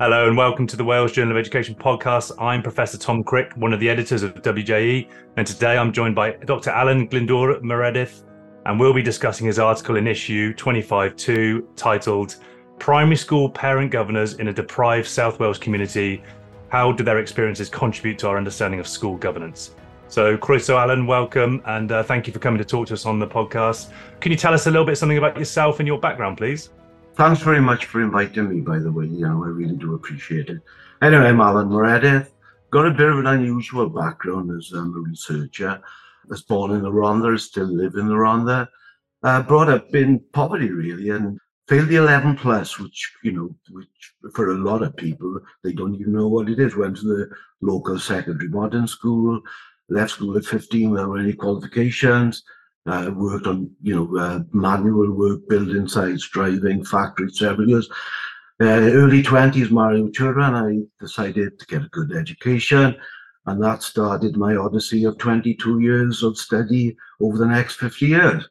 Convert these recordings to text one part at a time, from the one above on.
Hello and welcome to the Wales Journal of Education podcast. I'm Professor Tom Crick, one of the editors of WJE, and today I'm joined by Dr. Allan Glyndwr Meredith, and we'll be discussing his article in issue 25.2 titled Primary School Parent Governors in a Deprived South Wales Community How Do Their Experiences Contribute to Our Understanding of School Governance? So, Croeso Allan, welcome, and uh, thank you for coming to talk to us on the podcast. Can you tell us a little bit something about yourself and your background, please? Thanks very much for inviting me, by the way. You know, I really do appreciate it. Anyway, I'm Allan Meredith. Got a bit of an unusual background as a researcher. I was born in the Rhondda, still live in the Rhondda. Uh, brought up in poverty, really, and failed the 11 plus, which, you know, which for a lot of people, they don't even know what it is. Went to the local secondary modern school, left school at 15 without any qualifications, uh, worked on, you know, uh, manual work, building sites, driving, factory several years. Uh, early 20s, married with children, I decided to get a good education. And that started my odyssey of 22 years of study over the next 50 years.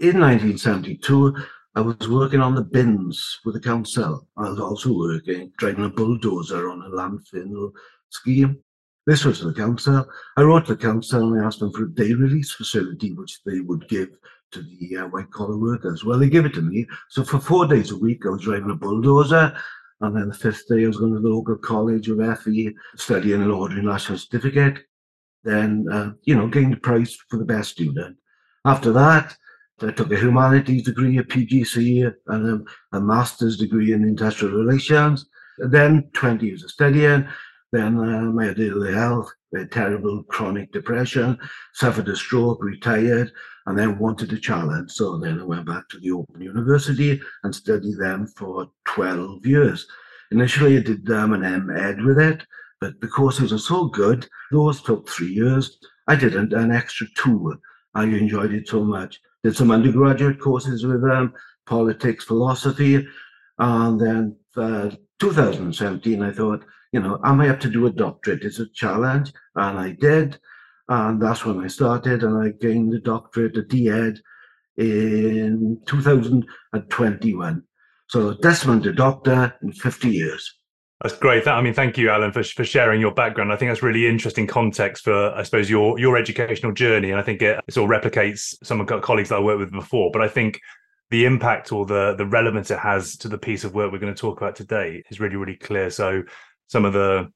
In 1972, I was working on the bins with the council. I was also working, driving a bulldozer on a landfill scheme. This was the council. I wrote to the council and I asked them for a day release facility, which they would give to the uh, white collar workers. Well, they gave it to me. So for four days a week, I was driving a bulldozer. And then the fifth day, I was going to the local college of FE, studying an ordinary national certificate. Then, uh, you know, gained the prize for the best student. After that, I took a humanities degree, a PGC, and a, a master's degree in industrial relations. And then 20 years of studying. Then um, I had health, terrible chronic depression, suffered a stroke, retired, and then wanted a challenge. So then I went back to the Open University and studied them for 12 years. Initially, I did um, an MEd with it, but the courses are so good, those took three years. I did an, an extra two. I enjoyed it so much. Did some undergraduate courses with them, politics, philosophy, and then uh, 2017, I thought, you know, am I up to do a doctorate? It's a challenge, and I did, and that's when I started, and I gained the doctorate, a DEd, in 2021. So Desmond, a doctor in 50 years. That's great. I mean, thank you, Allan, for, for sharing your background. I think that's really interesting context for, I suppose, your your educational journey. And I think it, it sort of replicates some of the colleagues that I worked with before. But I think the impact or the the relevance it has to the piece of work we're going to talk about today is really, really clear. So some of the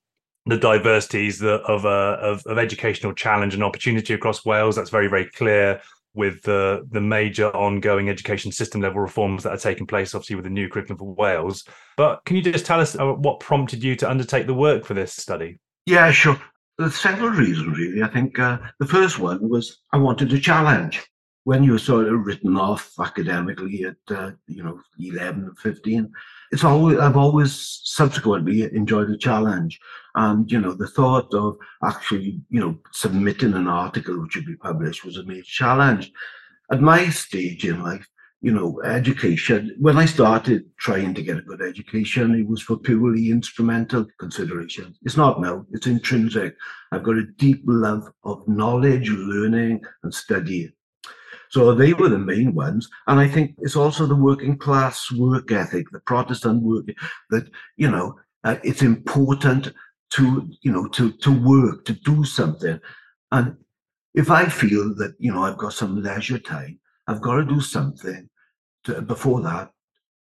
the diversities of, uh, of of educational challenge and opportunity across Wales. That's very very clear with the the major ongoing education system level reforms that are taking place, obviously with the new curriculum for Wales. But can you just tell us uh, what prompted you to undertake the work for this study? Yeah, sure. There's several reasons, really. I think uh, the first one was I wanted a challenge. When you're sort of written off academically at uh, you know 11 and 15, it's always I've always subsequently enjoyed the challenge, and you know the thought of actually you know submitting an article which would be published was a major challenge. At my stage in life, you know, education. When I started trying to get a good education, it was for purely instrumental considerations. It's not now; it's intrinsic. I've got a deep love of knowledge, learning, and study. So they were the main ones. And I think it's also the working class work ethic, the Protestant work that, you know, uh, it's important to, you know, to, to work, to do something. And if I feel that, you know, I've got some leisure time, I've got to do something to, before that,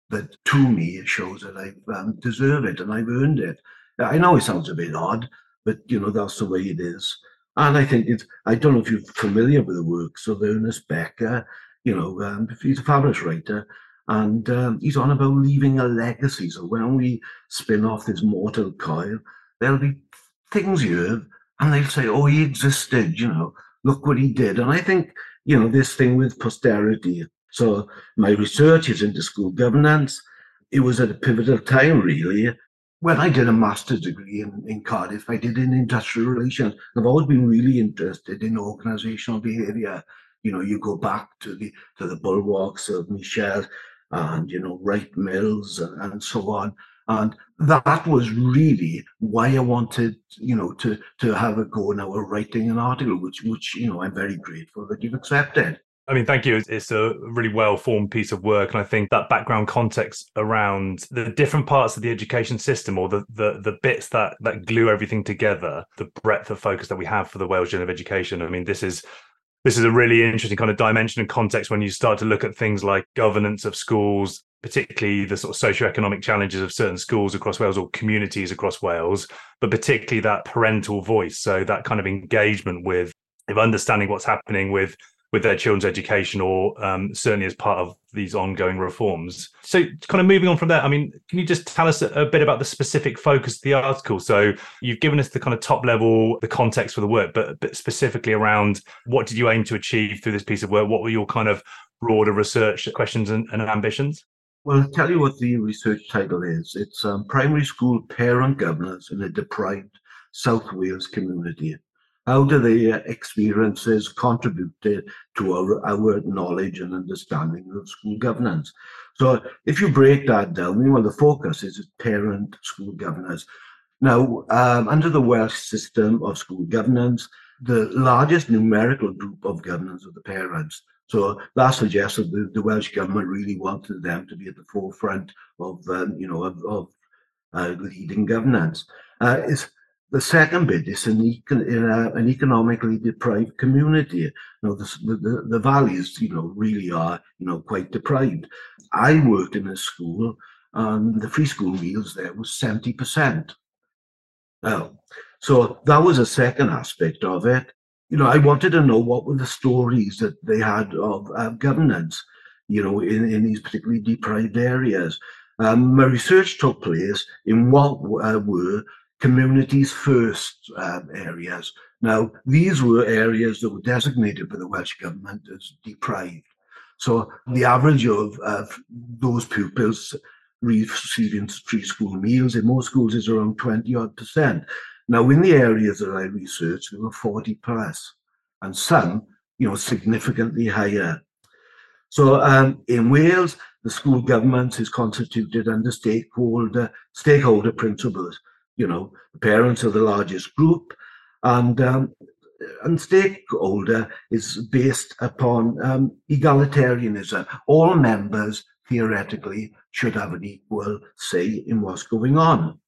that to me it shows that I um, deserve it and I've earned it. I know it sounds a bit odd, but, you know, that's the way it is. And I think it's, I don't know if you're familiar with the works of Ernest Becker, you know, um, he's a fabulous writer, and um, he's on about leaving a legacy. So when we spin off this mortal coil, there'll be things here, and they'll say, oh, he existed, you know, look what he did. And I think, you know, this thing with posterity. So my research is into school governance. It was at a pivotal time, really, when I did a master's degree in, in Cardiff, I did in industrial relations. I've always been really interested in organizational behavior. You know, you go back to the to the bulwarks of Michels and you know Wright Mills and, and so on. And that was really why I wanted, you know, to to have a go now at writing an article, which which you know I'm very grateful that you've accepted. I mean, thank you. It's a really well formed piece of work. And I think that background context around the different parts of the education system or the, the, the bits that, that glue everything together, the breadth of focus that we have for the Wales Journal of Education. I mean, this is this is a really interesting kind of dimension and context when you start to look at things like governance of schools, particularly the sort of socioeconomic challenges of certain schools across Wales or communities across Wales, but particularly that parental voice. So that kind of engagement with, of understanding what's happening with with their children's education or um, certainly as part of these ongoing reforms. So, kind of moving on from there, I mean, can you just tell us a, a, bit about the specific focus of the article? So, you've given us the kind of top level, the context for the work, but, but specifically around what did you aim to achieve through this piece of work? What were your kind of broader research questions and, and ambitions? Well, I'll tell you what the research title is. It's um, Primary School Parent Governance in a Deprived South Wales Community how do their experiences contribute to our, our knowledge and understanding of school governance? So if you break that down, well, the focus is parent school governance. Now, um, under the Welsh system of school governance, the largest numerical group of governance are the parents. So that suggests that the, the, Welsh government really wanted them to be at the forefront of, um, you know, of, of uh, leading governance. Uh, it's the second bit is an, econ, an economically deprived community. You know, the, the, the values, you know, really are, you know, quite deprived. I worked in a school and the free school meals there was 70%. Now, so that was a second aspect of it. You know, I wanted to know what were the stories that they had of uh, governance, you know, in, in these particularly deprived areas. Um, my research took place in what uh, were communities first um, areas. Now, these were areas that were designated by the Welsh Government as deprived. So the average of, of those pupils receiving free school meals in most schools is around 20 odd percent. Now, in the areas that I researched, there were 40 plus, and some, you know, significantly higher. So um, in Wales, the school government is constituted under stakeholder stakeholder principles you know, the parents are the largest group, and um, and stakeholder is based upon um, egalitarianism. All members theoretically should have an equal say in what's going on.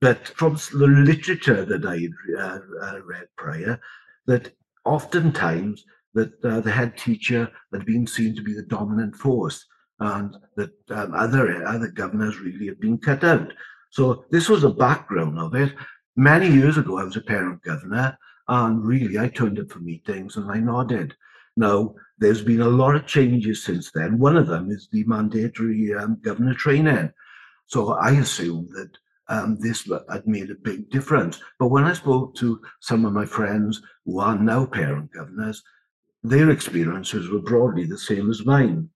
But from the literature that I uh, uh, read prior, that oftentimes that uh, the head teacher had been seen to be the dominant force, and that um, other other governors really have been cut out. So this was the background of it. Many years ago, I was a parent governor, and really I turned up for meetings and I nodded. Now, there's been a lot of changes since then. One of them is the mandatory um, governor training. So I assumed that um, this had made a big difference. But when I spoke to some of my friends who are now parent governors, their experiences were broadly the same as mine.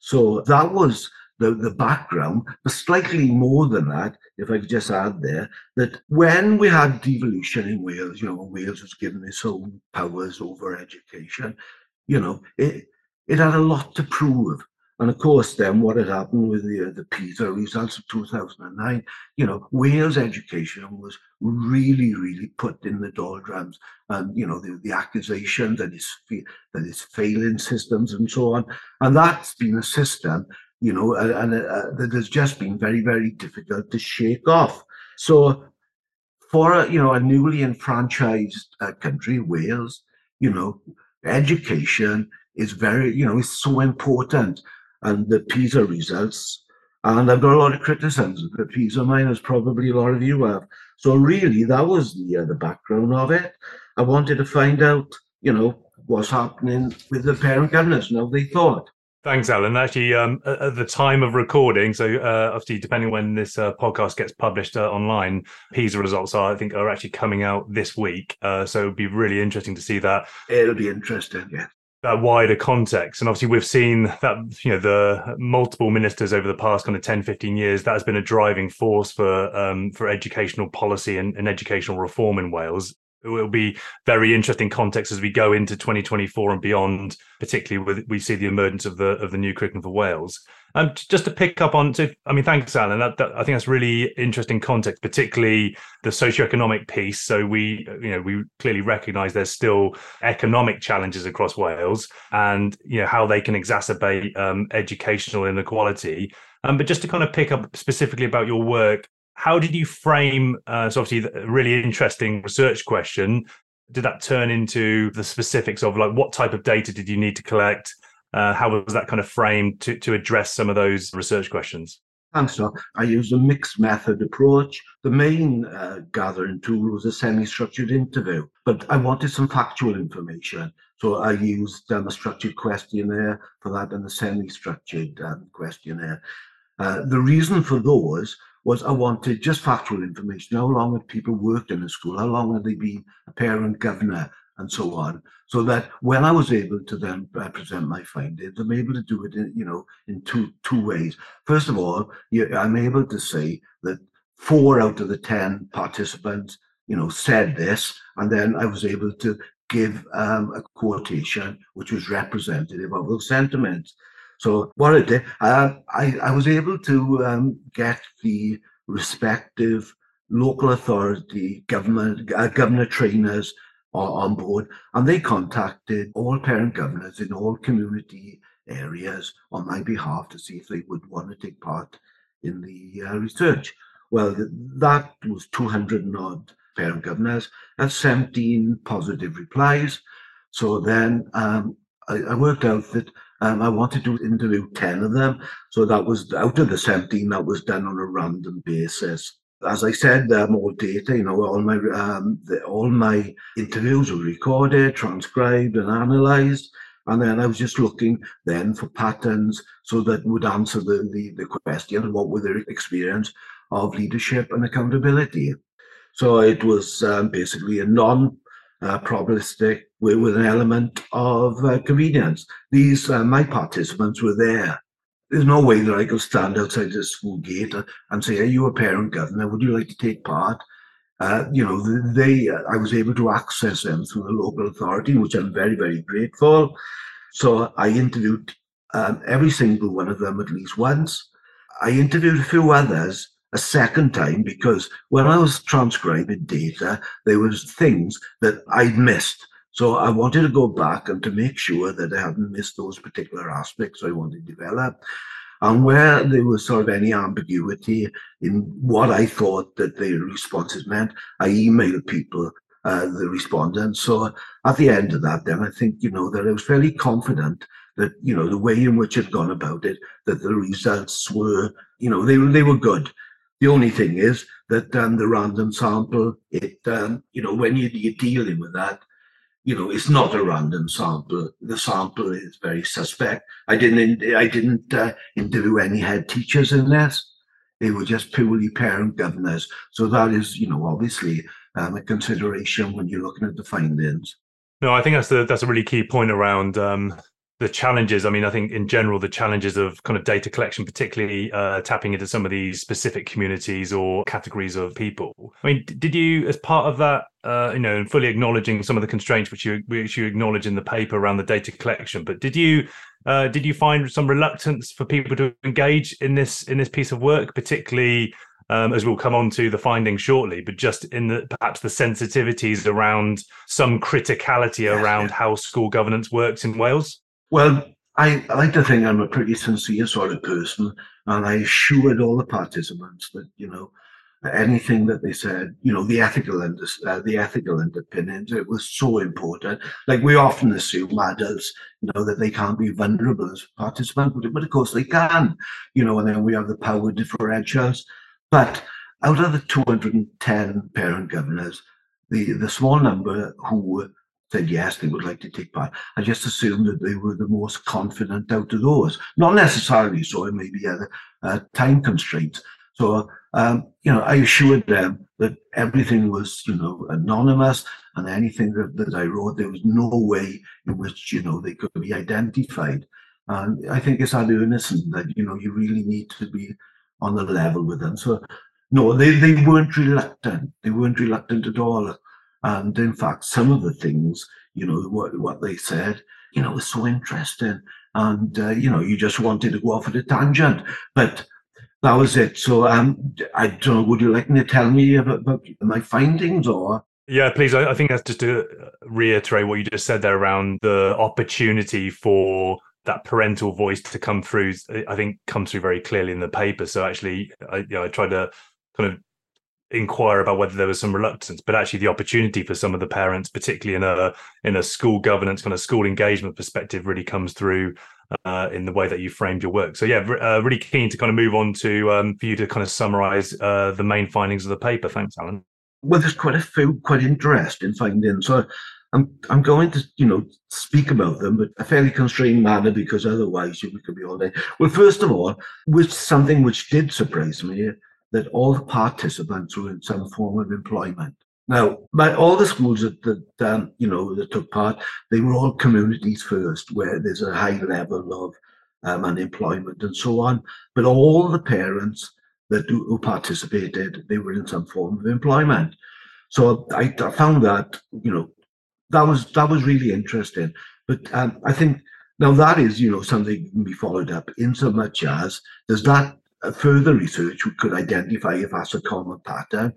So that was the, the background, but slightly more than that, if I could just add there, that when we had devolution in Wales, you know, Wales was given its own powers over education, you know, it, it had a lot to prove. And of course, then what had happened with the, uh, the PISA results of 2009, you know, Wales education was really, really put in the doldrums. And, you know, the, the accusation that it's, that it's failing systems and so on. And that's been a system you know, and, uh, that has just been very, very difficult to shake off. So, for a, you know a newly enfranchised uh, country, Wales, you know, education is very, you know, is so important, and the PISA results. And I've got a lot of criticisms of the PISA minus probably a lot of you have. So really, that was the uh, the background of it. I wanted to find out, you know, what's happening with the parent governors and how they thought. Thanks, Allan. Actually, um, at the time of recording, so uh, obviously, depending when this uh, podcast gets published uh, online, PISA results are, I think, are actually coming out this week. Uh, so it'd be really interesting to see that. It'll be interesting, yeah. That wider context. And obviously, we've seen that, you know, the multiple ministers over the past kind of 10, 15 years, that has been a driving force for um, for educational policy and, and educational reform in Wales it will be very interesting context as we go into 2024 and beyond particularly with we see the emergence of the of the new curriculum for wales Um, just to pick up on, to, I mean, thanks, Allan. That, that, I think that's really interesting context, particularly the socioeconomic piece. So we, you know, we clearly recognise there's still economic challenges across Wales, and you know how they can exacerbate um, educational inequality. Um, but just to kind of pick up specifically about your work, how did you frame? Uh, so obviously, a really interesting research question. Did that turn into the specifics of like what type of data did you need to collect? Uh, how was that kind of framed to, to address some of those research questions? Thanks, Doc. I used a mixed method approach. The main uh, gathering tool was a semi-structured interview, but I wanted some factual information. So I used um, a structured questionnaire for that and a semi-structured um, questionnaire. Uh, the reason for those was I wanted just factual information. How long had people worked in the school? How long had they been a parent governor? and so on, so that when I was able to then present my findings, I'm able to do it, in, you know, in two two ways. First of all, I'm able to say that four out of the ten participants, you know, said this, and then I was able to give um, a quotation which was representative of those sentiments. So what did, uh, I, I was able to um, get the respective local authority, government, uh, governor trainers, on board, and they contacted all parent governors in all community areas on my behalf to see if they would want to take part in the uh, research. Well, that was 200 and odd parent governors and 17 positive replies. So then um, I, I, worked out that um, I wanted to interview 10 of them. So that was out of the 17, that was done on a random basis as I said, um, all data, you know, all my um, the, all my interviews were recorded, transcribed, and analysed. And then I was just looking then for patterns so that would answer the, the, the question, what were their experience of leadership and accountability. So it was um, basically a non uh, probabilistic with, with, an element of uh, convenience. These, uh, my participants were there there's no way that I could stand outside the school gate and say, "Are you a parent governor? Would you like to take part?" Uh, you know, they. I was able to access them through the local authority, which I'm very, very grateful. So I interviewed um, every single one of them at least once. I interviewed a few others a second time because when I was transcribing data, there was things that I'd missed. So I wanted to go back and to make sure that I hadn't missed those particular aspects I wanted to develop. And where there was sort of any ambiguity in what I thought that the responses meant, I emailed people, uh, the respondents. So at the end of that, then I think, you know, that I was fairly confident that, you know, the way in which I'd gone about it, that the results were, you know, they, they were good. The only thing is that um, the random sample, it, um, you know, when you, you're dealing with that, you know, it's not a random sample. The sample is very suspect. I didn't, I didn't uh, interview any head teachers in this. They were just purely parent governors. So that is, you know, obviously um, a consideration when you're looking at the findings. No, I think that's the that's a really key point around um, the challenges i mean i think in general the challenges of kind of data collection particularly uh, tapping into some of these specific communities or categories of people i mean did you as part of that uh, you know and fully acknowledging some of the constraints which you which you acknowledge in the paper around the data collection but did you uh, did you find some reluctance for people to engage in this in this piece of work particularly um, as we'll come on to the findings shortly, but just in the perhaps the sensitivities around some criticality around how school governance works in Wales? Well, I, I like to think I'm a pretty sincere sort of person, and I assured all the participants that you know anything that they said, you know, the ethical uh, the ethical underpinnings, it was so important. Like we often assume adults, you know, that they can't be vulnerable as participants, but, but of course they can, you know, and then we have the power differentials. But out of the 210 parent governors, the the small number who said yes, they would like to take part. I just assumed that they were the most confident out of those. Not necessarily so, it may be a, a time constraints. So, um, you know, I assured them that everything was, you know, anonymous and anything that, that I wrote, there was no way in which, you know, they could be identified. And I think it's that earnestness that, you know, you really need to be on the level with them. So, no, they, they weren't reluctant. They weren't reluctant at all. And in fact, some of the things, you know, what, what they said, you know, was so interesting. and uh, you know you just wanted to go off at a tangent, but that was it. So um, I don't know. Would you like me to tell me about, about my findings or? Yeah, please. I, I think that's just to reiterate what you just said there around the opportunity for that parental voice to come through. I think comes through very clearly in the paper. So actually, I, you know, I tried to kind of inquire about whether there was some reluctance, but actually the opportunity for some of the parents, particularly in a in a school governance kind of school engagement perspective, really comes through uh, in the way that you framed your work. So yeah, uh, really keen to kind of move on to um, for you to kind of summarise uh, the main findings of the paper. Thanks, Allan. Well, there's quite a few quite interesting findings. So I'm I'm going to you know speak about them, but a fairly constrained manner because otherwise we could be all day. Well, first of all, which something which did surprise me that all participants were in some form of employment. Now, by all the schools that, that um, you know that took part, they were all communities first, where there's a high level of um, unemployment and so on. But all the parents that do, who participated, they were in some form of employment. So I, I found that you know that was that was really interesting. But um, I think now that is you know something that can be followed up in so much as does that further research could identify if that's a common pattern.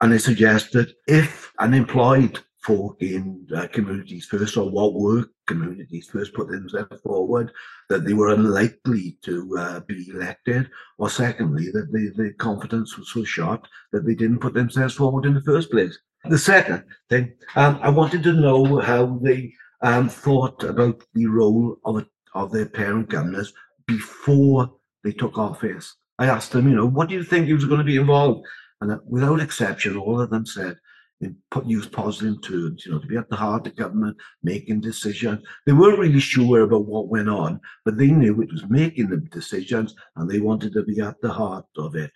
And I suggest that if unemployed folk in uh, communities first, or what were communities first, put themselves forward, that they were unlikely to uh, be elected, or secondly, that the, the confidence was so shot that they didn't put themselves forward in the first place. The second thing, um, I wanted to know how they um, thought about the role of, of their parent governors before they took office. I asked them, you know, what do you think he was going to be involved? And without exception, all of them said, in put, use positive terms, you know, to be at the heart of government, making decisions. They weren't really sure about what went on, but they knew it was making the decisions and they wanted to be at the heart of it.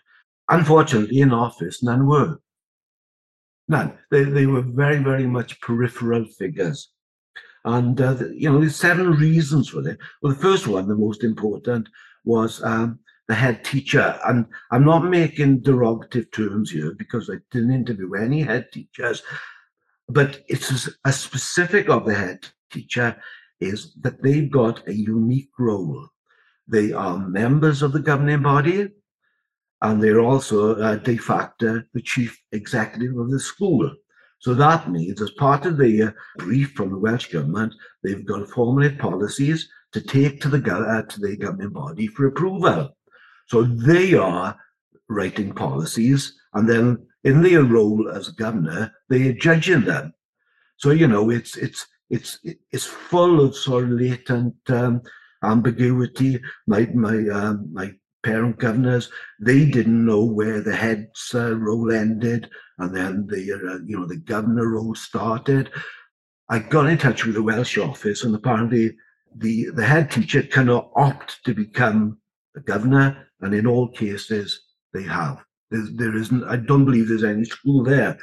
Unfortunately, in office, none were. None. They, they were very, very much peripheral figures. And, uh, you know, there's seven reasons for that. Well, the first one, the most important, was um, the head teacher. And I'm not making derogative terms here because I didn't interview any head teachers, but it's a specific of the head teacher is that they've got a unique role. They are members of the governing body, and they're also uh, de facto the chief executive of the school. So that means, as part of the brief from the Welsh Government, they've got to formulate policies to take to the, uh, to the governing body for approval. So they are writing policies, and then in their role as governor, they are judging them. So you know, it's it's it's it's full of sort of latent um, ambiguity. My my um, my parent governors they didn't know where the head's uh, role ended, and then the uh, you know the governor role started. I got in touch with the Welsh office, and apparently the, the head teacher cannot opt to become the governor, and in all cases they have. There's, there isn't, I don't believe there's any school there.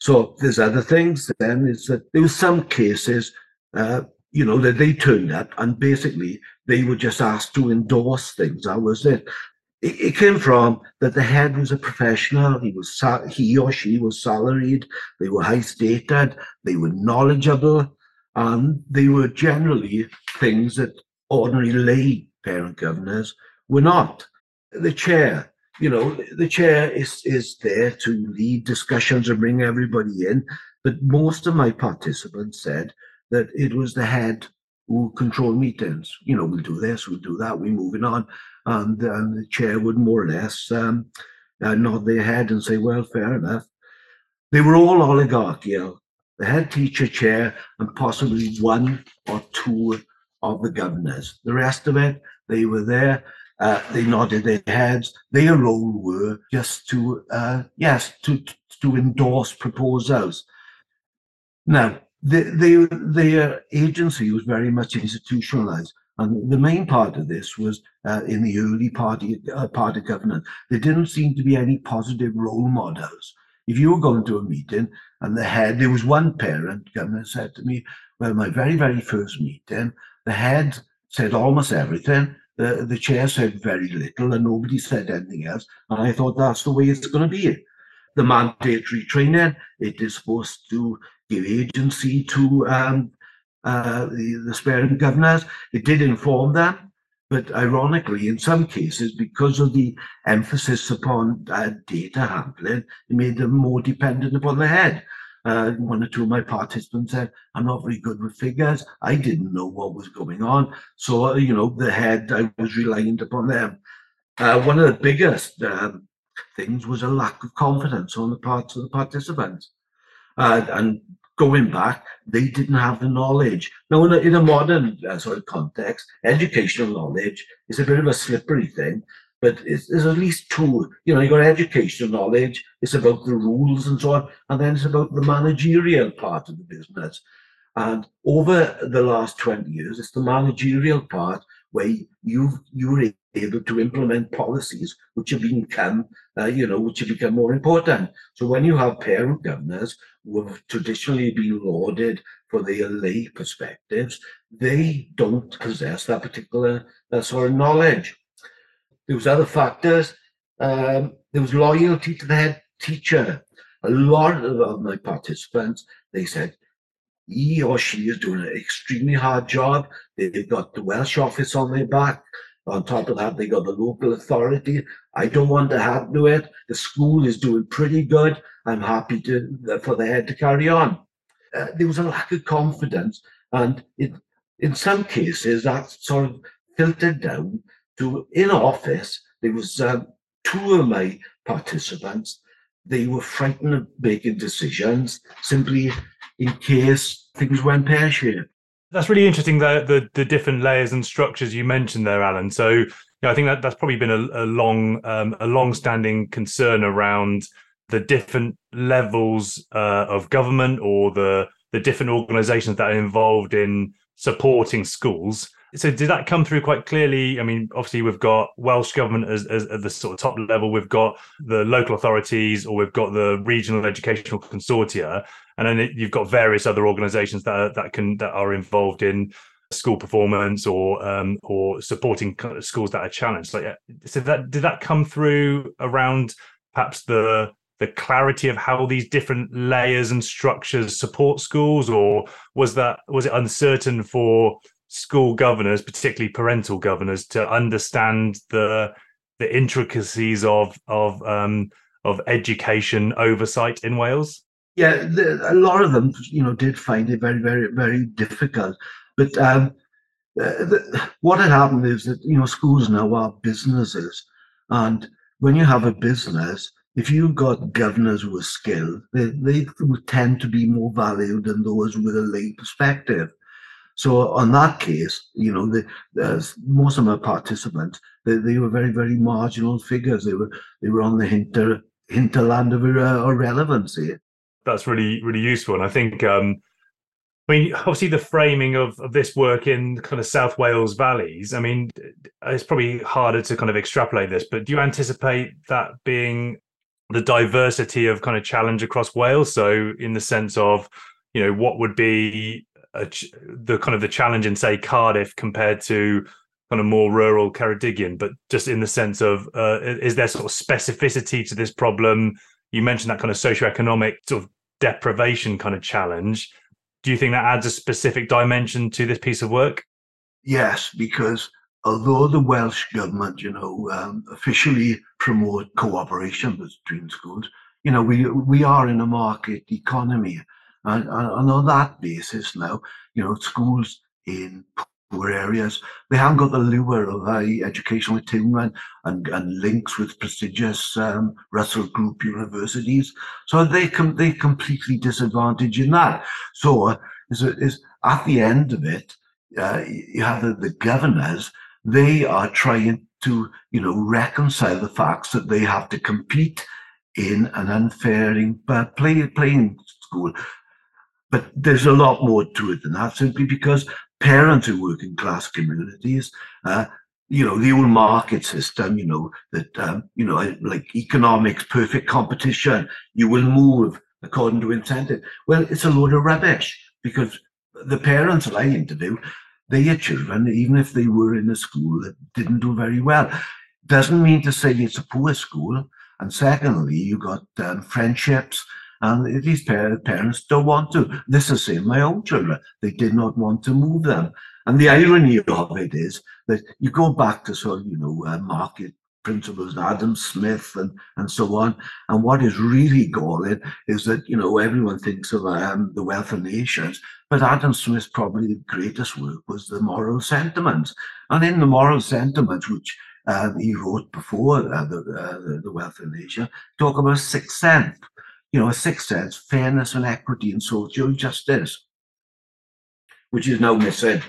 So there's other things then is that there was some cases, uh, you know, that they turned up and basically they were just asked to endorse things. That was it. It, it came from that the head was a professional. He was he or she was salaried. They were high stated. They were knowledgeable and they were generally things that ordinary lay parent governors were not. The chair, you know, the chair is, is there to lead discussions and bring everybody in, but most of my participants said that it was the head who controlled meetings. You know, we'll do this, we'll do that, we're moving on. And, and the chair would more or less um, uh, nod their head and say, well, fair enough. They were all oligarchical the head teacher chair, and possibly one or two of the governors. The rest of it, they were there. Uh, they nodded their heads. Their role were just to, uh, yes, to to endorse proposals. Now, the, the, their agency was very much institutionalized. And the main part of this was uh, in the early party uh, party government. There didn't seem to be any positive role models if you were going to a meeting and the head, there was one parent governor said to me, well, my very, very first meeting, the head said almost everything. The, the chair said very little and nobody said anything else. And I thought that's the way it's going to be. The mandatory training, it is supposed to give agency to um, uh, the, the sparing governors. It did inform them, but ironically, in some cases, because of the emphasis upon uh, data handling, it made them more dependent upon the head. Uh, one or two of my participants said, I'm not very good with figures. I didn't know what was going on. So, uh, you know, the head, I was reliant upon them. Uh, one of the biggest um, things was a lack of confidence on the part of the participants. Uh, and going back, they didn't have the knowledge. Now, in a, in a modern uh, sort of context, educational knowledge is a bit of a slippery thing, but there's at least two. You know, you got educational knowledge, it's about the rules and so on, and then it's about the managerial part of the business. And over the last 20 years, it's the managerial part where you you're able to implement policies which have become, uh, you know, which have become more important. So when you have parent governors who have traditionally been lauded for their lay perspectives, they don't possess that particular uh, sort of knowledge. There was other factors. Um, there was loyalty to the head teacher. A lot of my participants, they said, he or she is doing an extremely hard job. They've got the Welsh office on their back. On top of that, they got the local authority. I don't want to add to it. The school is doing pretty good. I'm happy to for the head to carry on. Uh, there was a lack of confidence, and it, in some cases, that sort of filtered down to in office. There was um, two of my participants. They were frightened of making decisions simply in case things went pear shaped. That's really interesting. The, the, the different layers and structures you mentioned there, Allan. So I think that that's probably been a, a long um, a long standing concern around the different levels uh, of government or the the different organisations that are involved in supporting schools. So did that come through quite clearly? I mean, obviously we've got Welsh government as, as at the sort of top level. We've got the local authorities, or we've got the regional educational consortia and then you've got various other organisations that are, that can that are involved in school performance or um, or supporting schools that are challenged. Like, so that did that come through around perhaps the the clarity of how these different layers and structures support schools, or was that was it uncertain for school governors, particularly parental governors, to understand the the intricacies of of um, of education oversight in Wales? yeah, a lot of them, you know, did find it very, very, very difficult. But um, the, what had happened is that you know schools now are businesses, and when you have a business, if you've got governors who are skilled, they, they tend to be more valued than those with a lay perspective. So on that case, you know, the, most of my participants, they, they were very, very marginal figures. They were they were on the hinter hinterland of irrelevancy that's really really useful. And I think um, I mean, obviously, the framing of, of this work in kind of South Wales valleys. I mean, it's probably harder to kind of extrapolate this, but do you anticipate that being the diversity of kind of challenge across Wales? So, in the sense of, you know, what would be a, the kind of the challenge in, say, Cardiff compared to kind of more rural Ceredigion, but just in the sense of, uh, is there sort of specificity to this problem? You mentioned that kind of socioeconomic sort of deprivation kind of challenge. Do you think that adds a specific dimension to this piece of work? Yes, because although the Welsh government, you know, um, officially promote cooperation between schools, you know, we we are in a market economy, and, and on that basis now, you know, schools in poor areas. They haven't got the lure of high educational attainment and, and links with prestigious um, Russell Group universities. So they com- they completely disadvantaged in that. So uh, is, is at the end of it, uh, you have the, the governors. They are trying to you know reconcile the facts that they have to compete in an unfair uh, play, playing school. But there's a lot more to it than that, simply because parents in working class communities, uh, you know, the old market system, you know, that, um, you know, like economics, perfect competition, you will move according to incentive. Well, it's a load of rubbish because the parents that I interview, their children, even if they were in a school that didn't do very well, doesn't mean to say it's a poor school. And secondly, you got um, friendships And these parents don't want to. This is the same my own children. They did not want to move them. And the irony of it is that you go back to sort of, you know, uh, market principles, Adam Smith and, and so on. And what is really galling is that, you know, everyone thinks of um, the wealth of nations, but Adam Smith's probably the greatest work was the moral sentiments. And in the moral sentiments, which um, he wrote before uh, the, uh, the Wealth of Nations, talk about sixth sense, you know, a sixth sense, fairness and equity and social justice, which is now missing.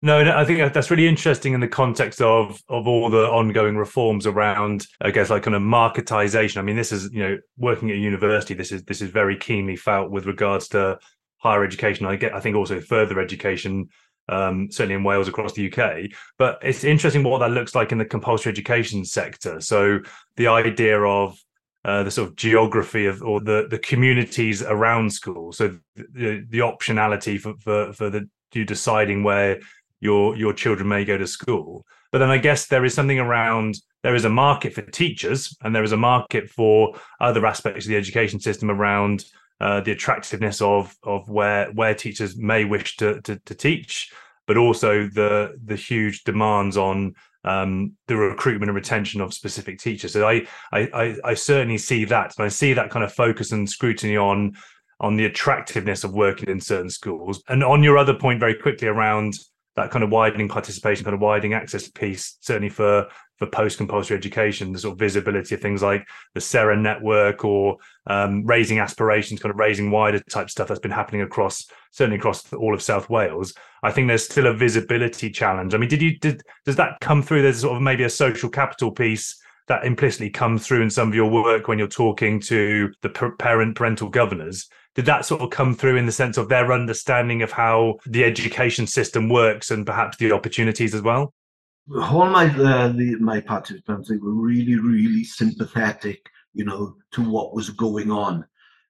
No, no, I think that's really interesting in the context of of all the ongoing reforms around, I guess, like kind of marketization. I mean, this is you know working at university. This is this is very keenly felt with regards to higher education. I get, I think also further education, um, certainly in Wales across the UK. But it's interesting what that looks like in the compulsory education sector. So the idea of uh, the sort of geography of or the the communities around schools. So the, the optionality for, for for the you deciding where your your children may go to school. But then I guess there is something around there is a market for teachers and there is a market for other aspects of the education system around uh, the attractiveness of of where where teachers may wish to, to, to teach, but also the the huge demands on um, the recruitment and retention of specific teachers. So I, I I certainly see that, and I see that kind of focus and scrutiny on on the attractiveness of working in certain schools. And on your other point, very quickly around that kind of widening participation, kind of widening access piece, certainly for for post compulsory education, the sort of visibility of things like the Seren network or um, raising aspirations, kind of raising wider type stuff that's been happening across certainly across all of South Wales. I think there's still a visibility challenge. I mean, did you did does that come through? There's sort of maybe a social capital piece that implicitly comes through in some of your work when you're talking to the parent parental governors did that sort of come through in the sense of their understanding of how the education system works and perhaps the opportunities as well? All my uh, the, my participants they were really really sympathetic, you know, to what was going on,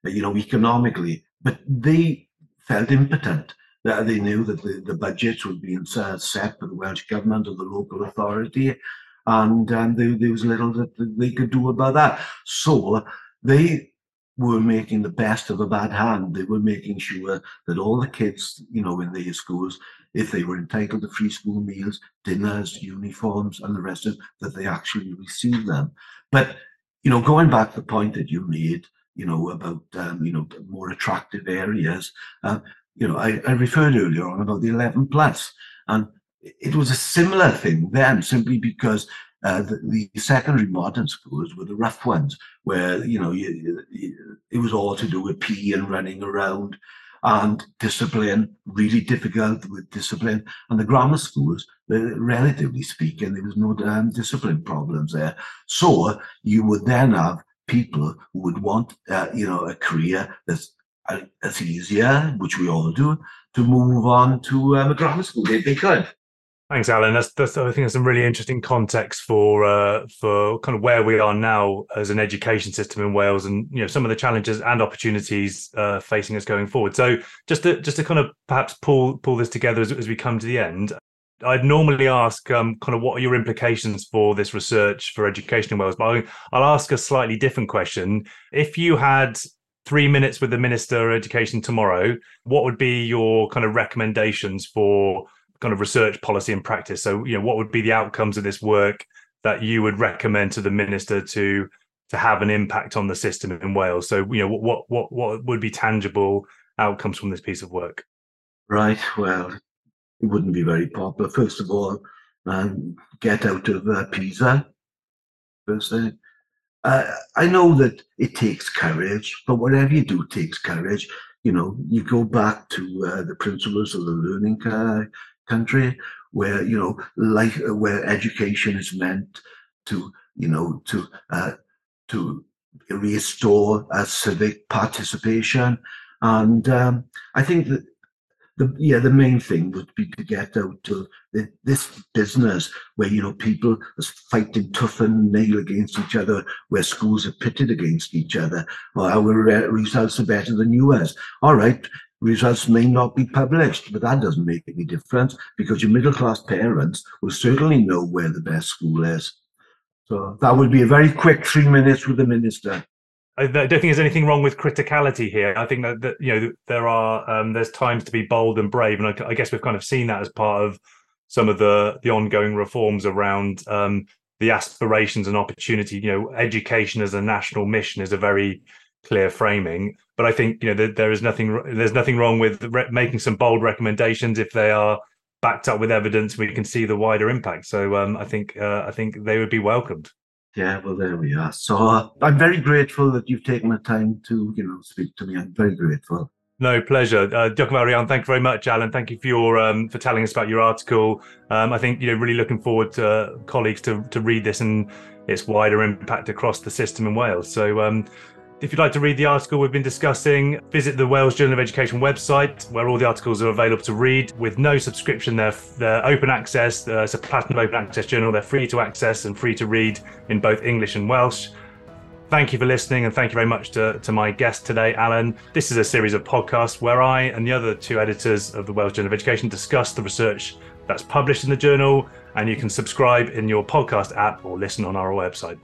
uh, you know, economically, but they felt impotent. That they knew that the, the budgets were being set by the Welsh government or the local authority, and um, there was little that they could do about that. So they were making the best of a bad hand. They were making sure that all the kids, you know, in their schools, if they were entitled to free school meals, dinners, uniforms, and the rest of that they actually received them. But, you know, going back to the point that you made, you know, about, um, you know, more attractive areas, uh, you know, I, I referred earlier on about the 11 plus, and it was a similar thing then, simply because uh, the, the, secondary modern schools were the rough ones, where you know you, you, it was all to do with PE and running around, and discipline really difficult with discipline. And the grammar schools, relatively speaking, there was no um, discipline problems there. So you would then have people who would want, uh, you know, a career that's uh, that's easier, which we all do, to move on to um, a grammar school if they could. Thanks, Allan. That's, that's I think that's some really interesting context for uh, for kind of where we are now as an education system in Wales, and you know some of the challenges and opportunities uh, facing us going forward. So just to just to kind of perhaps pull pull this together as, as we come to the end, I'd normally ask um, kind of what are your implications for this research for education in Wales, but I'll ask a slightly different question. If you had three minutes with the Minister of Education tomorrow, what would be your kind of recommendations for kind of research policy and practice. So, you know, what would be the outcomes of this work that you would recommend to the minister to to have an impact on the system in Wales? So, you know, what what what would be tangible outcomes from this piece of work? Right. Well, it wouldn't be very popular. First of all, um, get out of uh, PISA. First thing. Uh, I know that it takes courage, but whatever you do takes courage. You know, you go back to uh, the principles of the learning uh, country where you know like where education is meant to you know to uh, to restore a civic participation. And um, i think that the yeah the main thing would be to get out of this business where you know people are fighting tough and nail against each other where schools are pitted against each other. Or our results are better than yours all right results may not be published, but that doesn't make any difference because your middle class parents will certainly know where the best school is. So that would be a very quick three minutes with the minister. I don't think there's anything wrong with criticality here. I think that, that you know there are um, there's times to be bold and brave, and I, I, guess we've kind of seen that as part of some of the the ongoing reforms around um, the aspirations and opportunity. You know, education as a national mission is a very clear framing. But I think you know there, there is nothing there's nothing wrong with re- making some bold recommendations if they are backed up with evidence. We can see the wider impact. So um, I think uh, I think they would be welcomed. Yeah, well, there we are. So uh, I'm very grateful that you've taken the time to, you know, speak to me. I'm very grateful. No pleasure, uh, Dr. Thank you very much, Allan. Thank you for your um, for telling us about your article. Um, I think you know really looking forward to uh, colleagues to to read this and its wider impact across the system in Wales. So um, if you'd like to read the article we've been discussing, visit the Wales Journal of Education website where all the articles are available to read with no subscription. They're, they're open access, uh, it's a platinum open access journal. They're free to access and free to read in both English and Welsh. Thank you for listening and thank you very much to, to my guest today, Allan. This is a series of podcasts where I and the other two editors of the Wales Journal of Education discuss the research that's published in the journal, and you can subscribe in your podcast app or listen on our website.